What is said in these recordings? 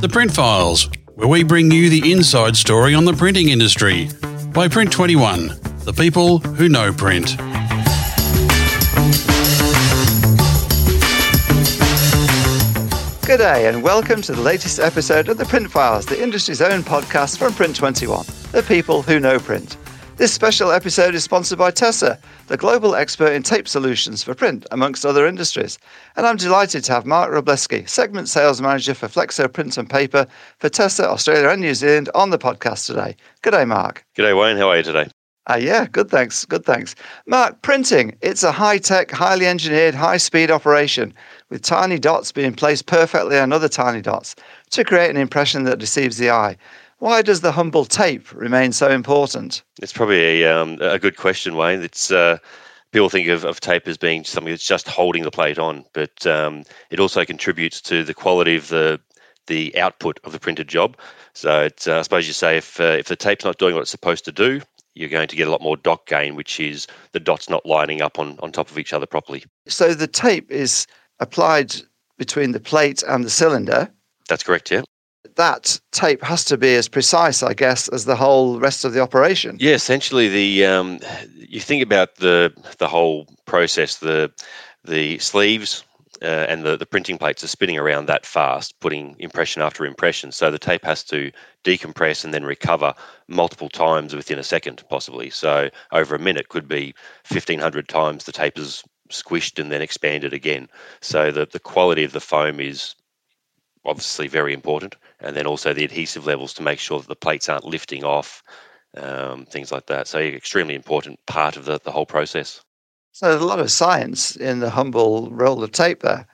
The Print Files, where we bring you the inside story on the printing industry by Print 21, the people who know print. Good day, and welcome to the latest episode of the Print Files, the industry's own podcast from Print 21, the people who know print. This special episode is sponsored by tesa, the global expert in tape solutions for print, amongst other industries. And I'm delighted to have Mark Wroblewski, segment sales manager for Flexo Print and Paper for tesa, Australia and New Zealand, on the podcast today. Good day, Mark. Good day, Wayne. How are you today? Uh, yeah, good thanks. Good thanks. Mark, printing, it's a high tech, highly engineered, high speed operation with tiny dots being placed perfectly on other tiny dots to create an impression that deceives the eye. Why does the humble tape remain so important? It's probably a, um, a good question, Wayne. It's uh, people think of, of tape as being something that's just holding the plate on, but um, it also contributes to the quality of the the output of the printed job. So it's, uh, I suppose you say if uh, if the tape's not doing what it's supposed to do, you're going to get a lot more dot gain, which is the dots not lining up on, on top of each other properly. So the tape is applied between the plate and the cylinder. That's correct, yeah. That tape has to be as precise, I guess, as the whole rest of the operation. Yeah, essentially, the um, you think about the the whole process. The the sleeves uh, and the, the printing plates are spinning around that fast, putting impression after impression. So the tape has to decompress and then recover multiple times within a second, possibly. So over a minute could be 1500 times the tape is squished and then expanded again. So the, the quality of the foam is obviously very important. And then also the adhesive levels to make sure that the plates aren't lifting off, um, things like that. So extremely important part of the, the whole process. So there's a lot of science in the humble roll of tape there.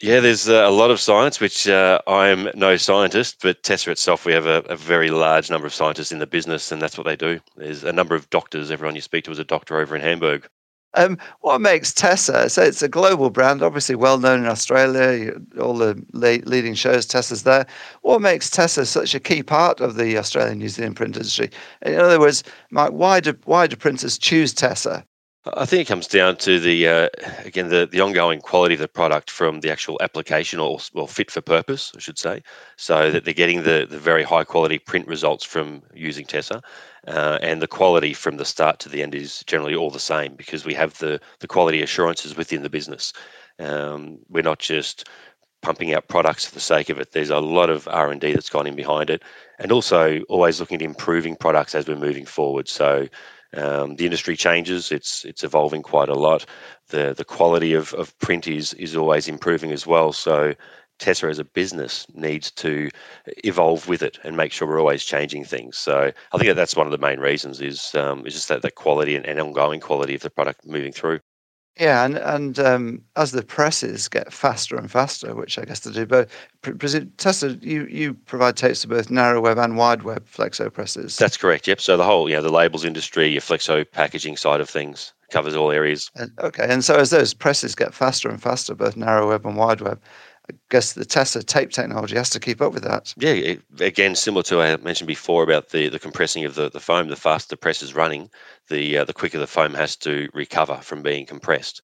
Yeah, there's uh, a lot of science, which uh, I'm no scientist, but tesa itself, we have a, a, very large number of scientists in the business, and that's what they do. There's a number of doctors. Everyone you speak to is a doctor over in Hamburg. Um, what makes tesa, so it's a global brand, obviously well known in Australia, all the leading shows, tesa's there. What makes tesa such a key part of the Australian New Zealand print industry? In other words, Mike, why do, why do printers choose tesa? I think it comes down to the uh, again the, the ongoing quality of the product from the actual application or well fit for purpose, I should say, so that they're getting the, the very high quality print results from using tesa, uh, and the quality from the start to the end is generally all the same because we have the the quality assurances within the business. Um, we're not just pumping out products for the sake of it. There's a lot of R and D that's gone in behind it, and also always looking at improving products as we're moving forward. So um, the industry changes; it's it's evolving quite a lot. the The quality of, of print is is always improving as well. So tesa as a business needs to evolve with it and make sure we're always changing things. So I think that that's one of the main reasons is um, is just that, that quality and, and ongoing quality of the product moving through. Yeah, and and um, as the presses get faster and faster, which I guess they do, but tesa, you you provide tapes to both narrow web and wide web flexo presses. That's correct. Yep. So the whole, you know, the labels industry, your flexo packaging side of things covers all areas. And, okay, and so as those presses get faster and faster, both narrow web and wide web, I guess the tesa tape technology has to keep up with that. Yeah, it, again, similar to I mentioned before about the, the compressing of the, the foam, the faster the press is running, the uh, the quicker the foam has to recover from being compressed.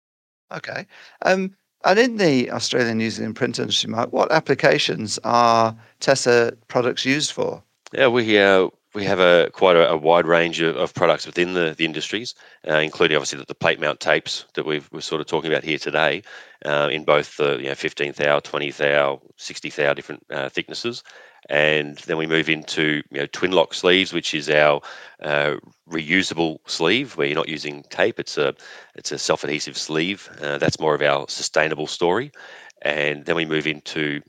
Okay. Um, and in the Australian New Zealand print industry, Mark, what applications are tesa products used for? Yeah, we uh, we have a quite a, a wide range of, of, products within the, the industries, uh, including obviously the, the, plate mount tapes that we've, we're sort of talking about here today, uh, in both the you know 15 thou, 20 thou, 60 thou different uh, thicknesses, and then we move into you know twin lock sleeves, which is our uh, reusable sleeve where you're not using tape; it's a it's a self adhesive sleeve. Uh, that's more of our sustainable story. And then we move into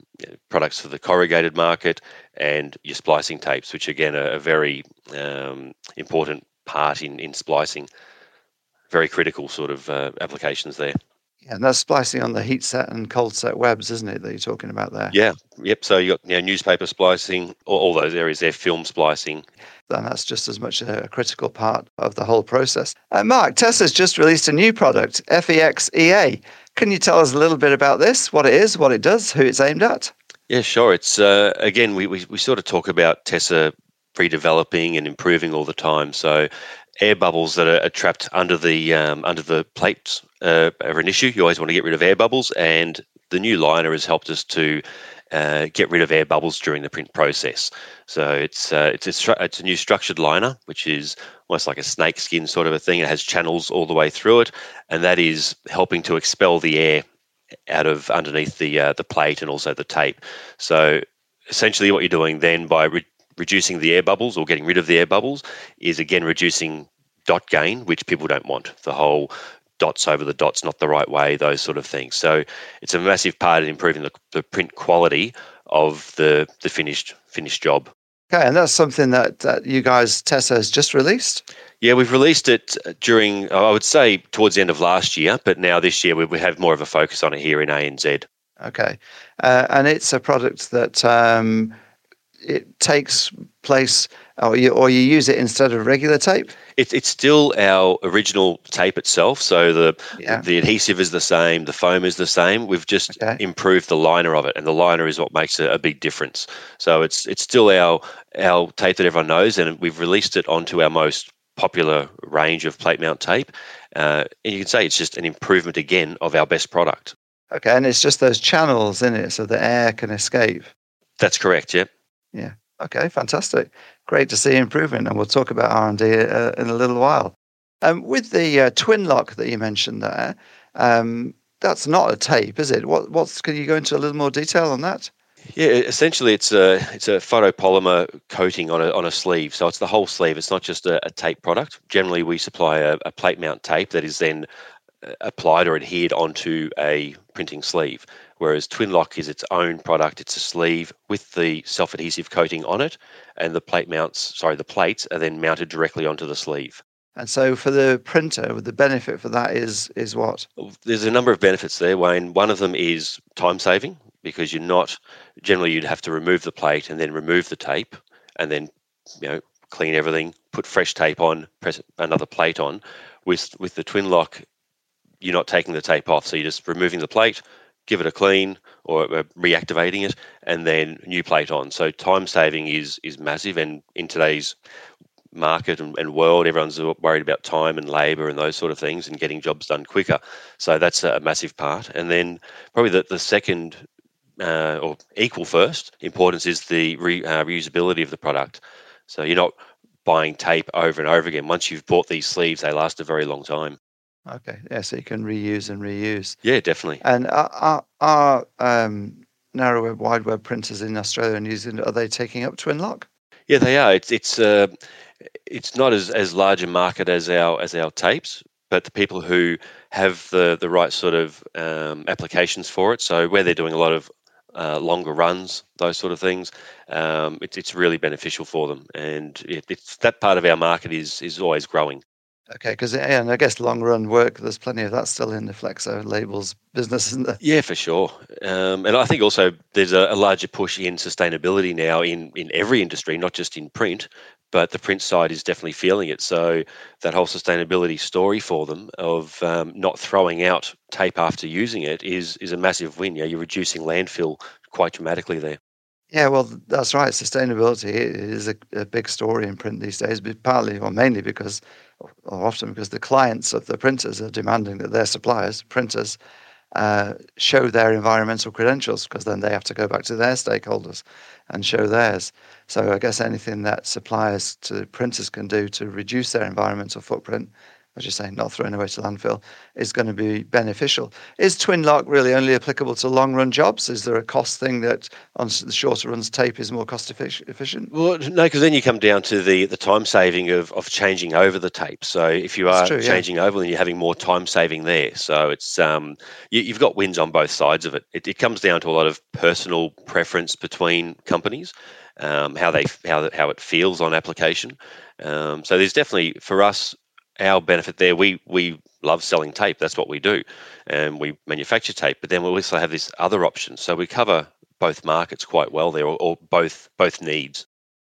products for the corrugated market and your splicing tapes, which again are a very um, important part in, in splicing. Very critical sort of uh, applications there. Yeah, and that's splicing on the heat set and cold set webs, isn't it, that you're talking about there? Yeah, yep. So you got you know, newspaper splicing, all, all those areas there, film splicing. And that's just as much a critical part of the whole process. Uh, Mark, tesa's just released a new product, FEX EA. Can you tell us a little bit about this, what it is, what it does, who it's aimed at? Yeah, sure. It's uh, again, we, we, we sort of talk about tesa pre-developing and improving all the time. So air bubbles that are, are trapped under the um, under the plates uh, are an issue. You always want to get rid of air bubbles, and the new liner has helped us to uh, get rid of air bubbles during the print process. So it's uh, it's a stru- it's a new structured liner, which is almost like a snake skin sort of a thing. It has channels all the way through it, and that is helping to expel the air out of underneath the uh, the plate and also the tape. So essentially, what you're doing then by re- reducing the air bubbles or getting rid of the air bubbles is again reducing dot gain, which people don't want. The whole dots over the dots not the right way, those sort of things. So it's a massive part in improving the, the print quality of the the finished finished job. Okay, and that's something that, that you guys, tesa, has just released? Yeah, we've released it during, I would say, towards the end of last year, but now this year we, we have more of a focus on it here in ANZ. Okay, uh, and it's a product that um, it takes place, or you, or you use it instead of regular tape. It's it's still our original tape itself. So the Yeah. the adhesive is the same, the foam is the same. We've just Okay. improved the liner of it, and the liner is what makes a, a big difference. So it's it's still our our tape that everyone knows, and we've released it onto our most popular range of plate mount tape. Uh, and you can say it's just an improvement again of our best product. Okay, and it's just those channels in it so the air can escape. That's correct. Yep. Yeah. Okay, fantastic. Great to see improvement, and we'll talk about R&D uh, in a little while. Um, with the uh, twin lock that you mentioned there, um, that's not a tape, is it? What, what's, can you go into a little more detail on that? Yeah, essentially it's a it's a photopolymer coating on a on a sleeve. So it's the whole sleeve. It's not just a, a tape product. Generally, we supply a, a plate mount tape that is then uh, applied or adhered onto a printing sleeve. Whereas Twin Lock is its own product. It's a sleeve with the self-adhesive coating on it, and the plate mounts, sorry, the plates are then mounted directly onto the sleeve. And so for the printer, the benefit for that is is what? There's a number of benefits there, Wayne. One of them is time saving because you're not generally you'd have to remove the plate and then remove the tape and then you know clean everything, put fresh tape on, press another plate on. With with the twin lock, you're not taking the tape off, so you're just removing the plate, give it a clean or reactivating it, and then new plate on. So time saving is is massive, and in today's market and, and world, everyone's worried about time and labour and those sort of things and getting jobs done quicker. So that's a massive part. And then probably the, the second uh, or equal first importance is the re, uh, reusability of the product. So you're not buying tape over and over again. Once you've bought these sleeves, they last a very long time. Okay, yeah, so you can reuse and reuse. Yeah, definitely. And are, are, um, narrow web, wide web printers in Australia and New Zealand, are they taking up twin lock? Yeah, they are. It's it's uh, it's not as, as large a market as our as our tapes, but the people who have the the right sort of um, applications for it. So where they're doing a lot of uh, longer runs, those sort of things, um, it's it's really beneficial for them, and it, it's that part of our market is is always growing. Okay, because yeah, and I guess long run work, there's plenty of that still in the Flexo labels business, isn't there? Yeah, for sure. Um, and I think also there's a, a larger push in sustainability now in, in every industry, not just in print, but the print side is definitely feeling it. So that whole sustainability story for them of um, not throwing out tape after using it is is a massive win. Yeah, you're reducing landfill quite dramatically there. Yeah, well, that's right. Sustainability is a, a big story in print these days, but partly or mainly because, or often because the clients of the printers are demanding that their suppliers, printers, uh, show their environmental credentials because then they have to go back to their stakeholders and show theirs. So I guess anything that suppliers to printers can do to reduce their environmental footprint, as you say, not throwing away to landfill, is going to be beneficial. Is twin lock really only applicable to long run jobs? Is there a cost thing that on the shorter runs tape is more cost efficient? Well, no, because then you come down to the, the time saving of, of changing over the tape. So if you are true, yeah. changing over, then you're having more time saving there. So it's um, you, you've got wins on both sides of it. it. It comes down to a lot of personal preference between companies, um, how they how how it feels on application. Um, so there's definitely for us our benefit there. We we love selling tape. That's what we do, and we manufacture tape. But then we also have this other option. So we cover both markets quite well there, or, or both both needs.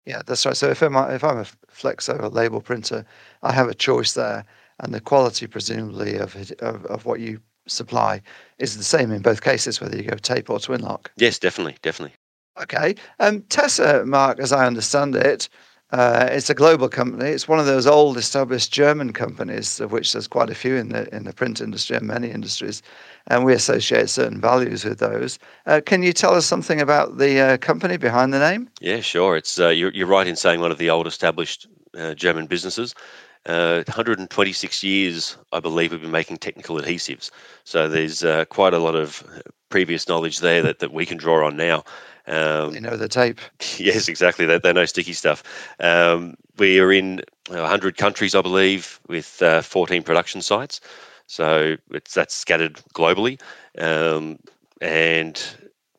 Yeah, that's right. So if I'm a, if I'm a Flexo or label printer, I have a choice there, and the quality presumably of of, of what you supply is the same in both cases, whether you go tape or twin lock. Yes, definitely, definitely. Okay. Um, tesa, Mark, as I understand it, Uh, it's a global company. It's one of those old, established German companies, of which there's quite a few in the in the print industry and many industries, and we associate certain values with those. Uh, can you tell us something about the uh, company behind the name? Yeah, sure. It's uh, you're, you're right in saying one of the old established uh, German businesses. 126 uh, years, I believe, we've been making technical adhesives. So there's quite a lot of previous knowledge there that, that we can draw on now. Um, they know the tape. Yes, exactly. They, they know sticky stuff. Um, we are in 100 countries, I believe, with uh, 14 production sites. So it's that's scattered globally, um, and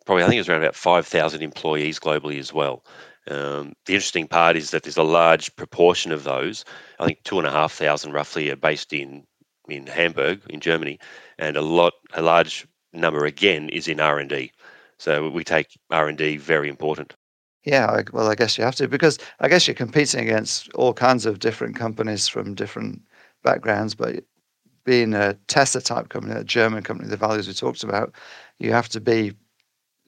probably I think it's around about 5,000 employees globally as well. Um, the interesting part is that there's a large proportion of those. I think two and a half thousand roughly are based in in Hamburg in Germany, and a lot a large number again is in R and D. So we take R and D very important. Yeah, well, I guess you have to because I guess you're competing against all kinds of different companies from different backgrounds. But being a tesa type company, a German company, the values we talked about, you have to be.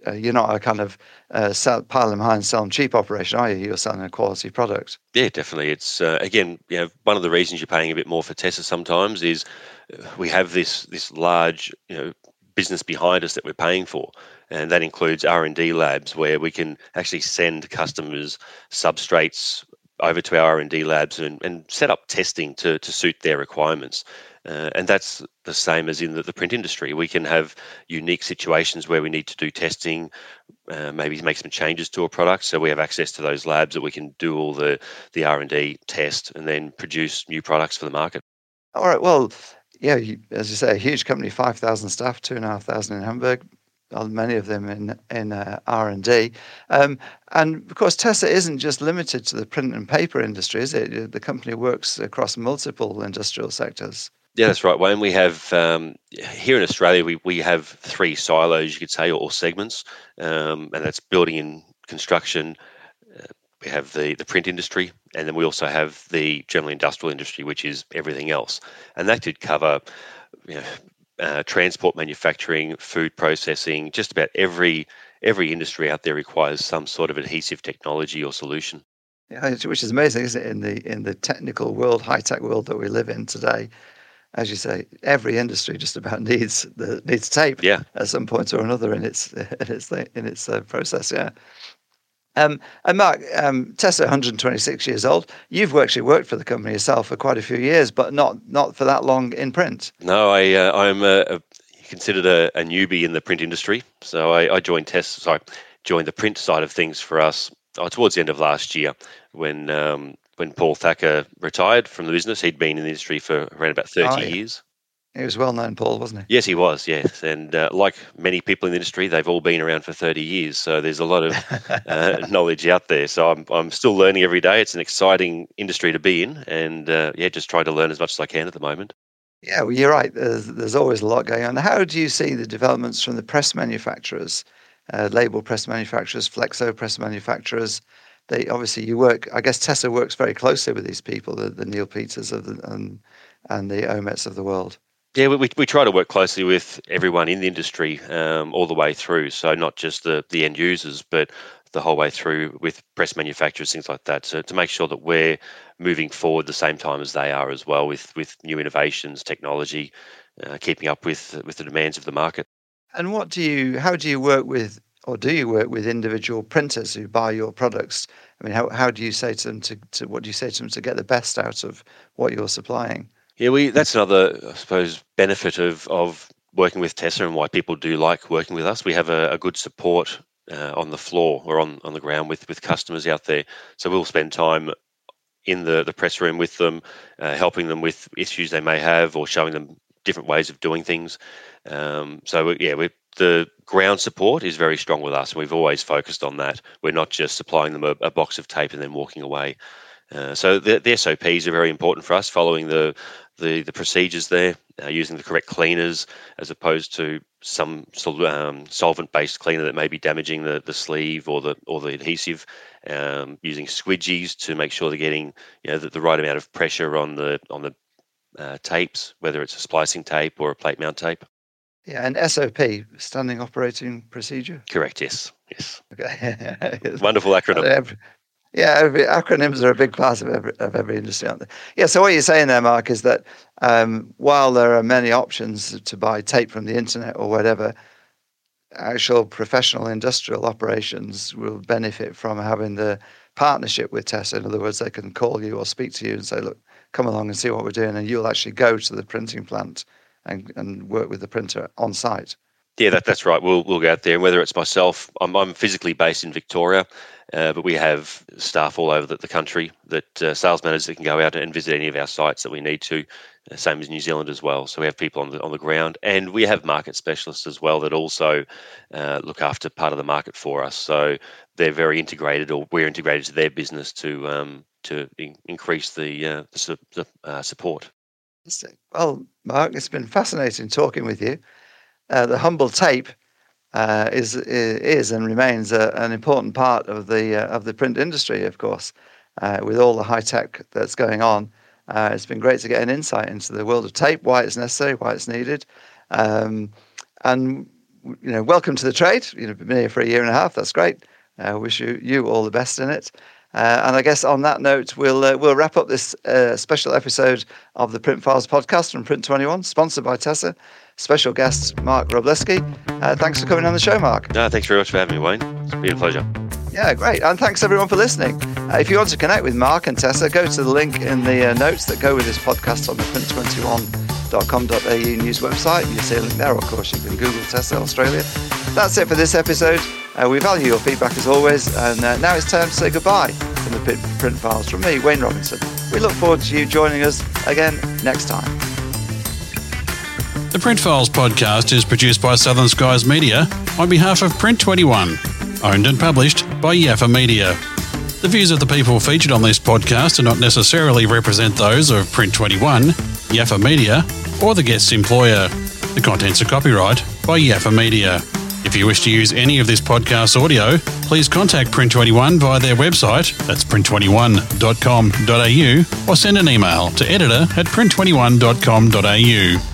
Uh, you're not a kind of uh, sell, pile them high and sell them cheap operation, are you? You're selling a quality product. Yeah, definitely. It's uh, again, you know, one of the reasons you're paying a bit more for tesa sometimes is uh, we have this this large, you know, business behind us that we're paying for and that includes r&d labs where we can actually send customers substrates over to our r&d labs and, and set up testing to, to suit their requirements uh, and that's the same as in the, the, print industry. We can have unique situations where we need to do testing, uh, maybe make some changes to a product. So we have access to those labs that we can do all the the R and D test and then produce new products for the market. All right. Well, yeah, as you say, a huge company, 5,000 staff, 2,500 in Hamburg, many of them in in uh, R and D, um, and of course Tesa isn't just limited to the print and paper industry, is it? The company works across multiple industrial sectors. Yeah, that's right, Wayne. We have um, here in Australia, we, we have three silos, you could say, or, segments, um, and that's building and construction. We have the, the print industry, and then we also have the general industrial industry, which is everything else. And that could cover you know, uh, transport manufacturing, food processing, just about every every industry out there requires some sort of adhesive technology or solution. Yeah, which is amazing, isn't it? In the in the technical world, high tech world that we live in today, as you say, every industry just about needs the needs tape yeah. at some point or another in its in its in its uh, process. Yeah. Um, and Mark, um, Tesa, 126 years old. You've actually worked for the company yourself for quite a few years, but not not for that long in print. No, I uh, I'm a, a, considered a, a, newbie in the print industry. So I, I joined Tesa, sorry, joined the print side of things for us oh, towards the end of last year when um, when Paul Thacker retired from the business. He'd been in the industry for around about 30 oh, yeah. years. He was well known, Paul, wasn't he? Yes, he was. Yes, and uh, like many people in the industry, they've all been around for thirty years. So there's a lot of uh, knowledge out there. So I'm I'm still learning every day. It's an exciting industry to be in, and uh, yeah, just trying to learn as much as I can at the moment. Yeah, well, you're right. There's there's always a lot going on. How do you see the developments from the press manufacturers, uh, label press manufacturers, flexo press manufacturers? They obviously you work. I guess tesa works very closely with these people, the, the Nilpeters of the and and the Omets of the world. Yeah, we, we try to work closely with everyone in the industry um, all the way through. So not just the, the end users, but the whole way through with press manufacturers, things like that. So to make sure that we're moving forward the same time as they are as well with, with new innovations, technology, uh, keeping up with with the demands of the market. And what do you? How do you work with, or do you work with individual printers who buy your products? I mean, how, how do you say to them to, to what do you say to them to get the best out of what you're supplying? Yeah, we that's another, I suppose, benefit of of working with tesa and why people do like working with us. We have a, a good support uh, on the floor or on, on the ground with with customers out there. So we'll spend time in the, the press room with them, uh, helping them with issues they may have or showing them different ways of doing things. Um, so yeah, we, the ground support is very strong with us, and we've always focused on that. We're not just supplying them a, a box of tape and then walking away. Uh, so the, the, SOPs are very important for us, following the the, the procedures there, uh, using the correct cleaners as opposed to some um, solvent-based cleaner that may be damaging the, the sleeve or the or the adhesive. Um, using squidgies to make sure they're getting you know the, the right amount of pressure on the on the uh, tapes, whether it's a splicing tape or a plate mount tape. Yeah, and SOP, standing operating procedure. Correct. Yes. Yes. Okay. Wonderful acronym. Yeah, every, acronyms are a big part of every, of every industry, aren't they? Yeah, so what you're saying there, Mark, is that um, while there are many options to buy tape from the internet or whatever, actual professional industrial operations will benefit from having the partnership with tesa. In other words, they can call you or speak to you and say, look, come along and see what we're doing. And you'll actually go to the printing plant and, and work with the printer on site. Yeah, that, that's right. We'll we'll go out there. and Whether it's myself, I'm, I'm physically based in Victoria, uh, but we have staff all over the, the country that uh, sales managers that can go out and visit any of our sites that we need to. Uh, same as New Zealand as well. So we have people on the on the ground, and we have market specialists as well that also uh, look after part of the market for us. So they're very integrated, or we're integrated to their business to um, to in- increase the uh, the, the uh, support. Well, Mark, it's been fascinating talking with you the humble tape uh, is is and remains a, an important part of the uh, of the print industry, of course, uh, with all the high tech that's going on. Uh, it's been great to get an insight into the world of tape, why it's necessary, why it's needed, um, and you know, welcome to the trade. You know, been here for a year and a half. That's great. I wish you you all the best in it. Uh, and I guess on that note, we'll uh, we'll wrap up this special episode of the Print Files podcast from Print 21, sponsored by tesa special guest, Mark Wroblewski. Uh, thanks for coming on the show, Mark. No, thanks very much for having me, Wayne. It's been a pleasure. Yeah, great. And thanks everyone for listening. Uh, if you want to connect with Mark and tesa, go to the link in the uh, notes that go with this podcast on the print21.com.au news website. You see a link there. Of course, you can Google tesa Australia. That's it for this episode. Uh, we value your feedback as always. And uh, now it's time to say goodbye from the Print Files from me, Wayne Robinson. We look forward to you joining us again next time. The Print Files podcast is produced by Southern Skies Media on behalf of Print 21, owned and published by Yaffa Media. The views of the people featured on this podcast do not necessarily represent those of Print 21, Yaffa Media, or the guest's employer. The contents are copyright by Yaffa Media. If you wish to use any of this podcast audio, please contact Print21 via their website, that's print21.com.au, or send an email to editor at print21.com.au.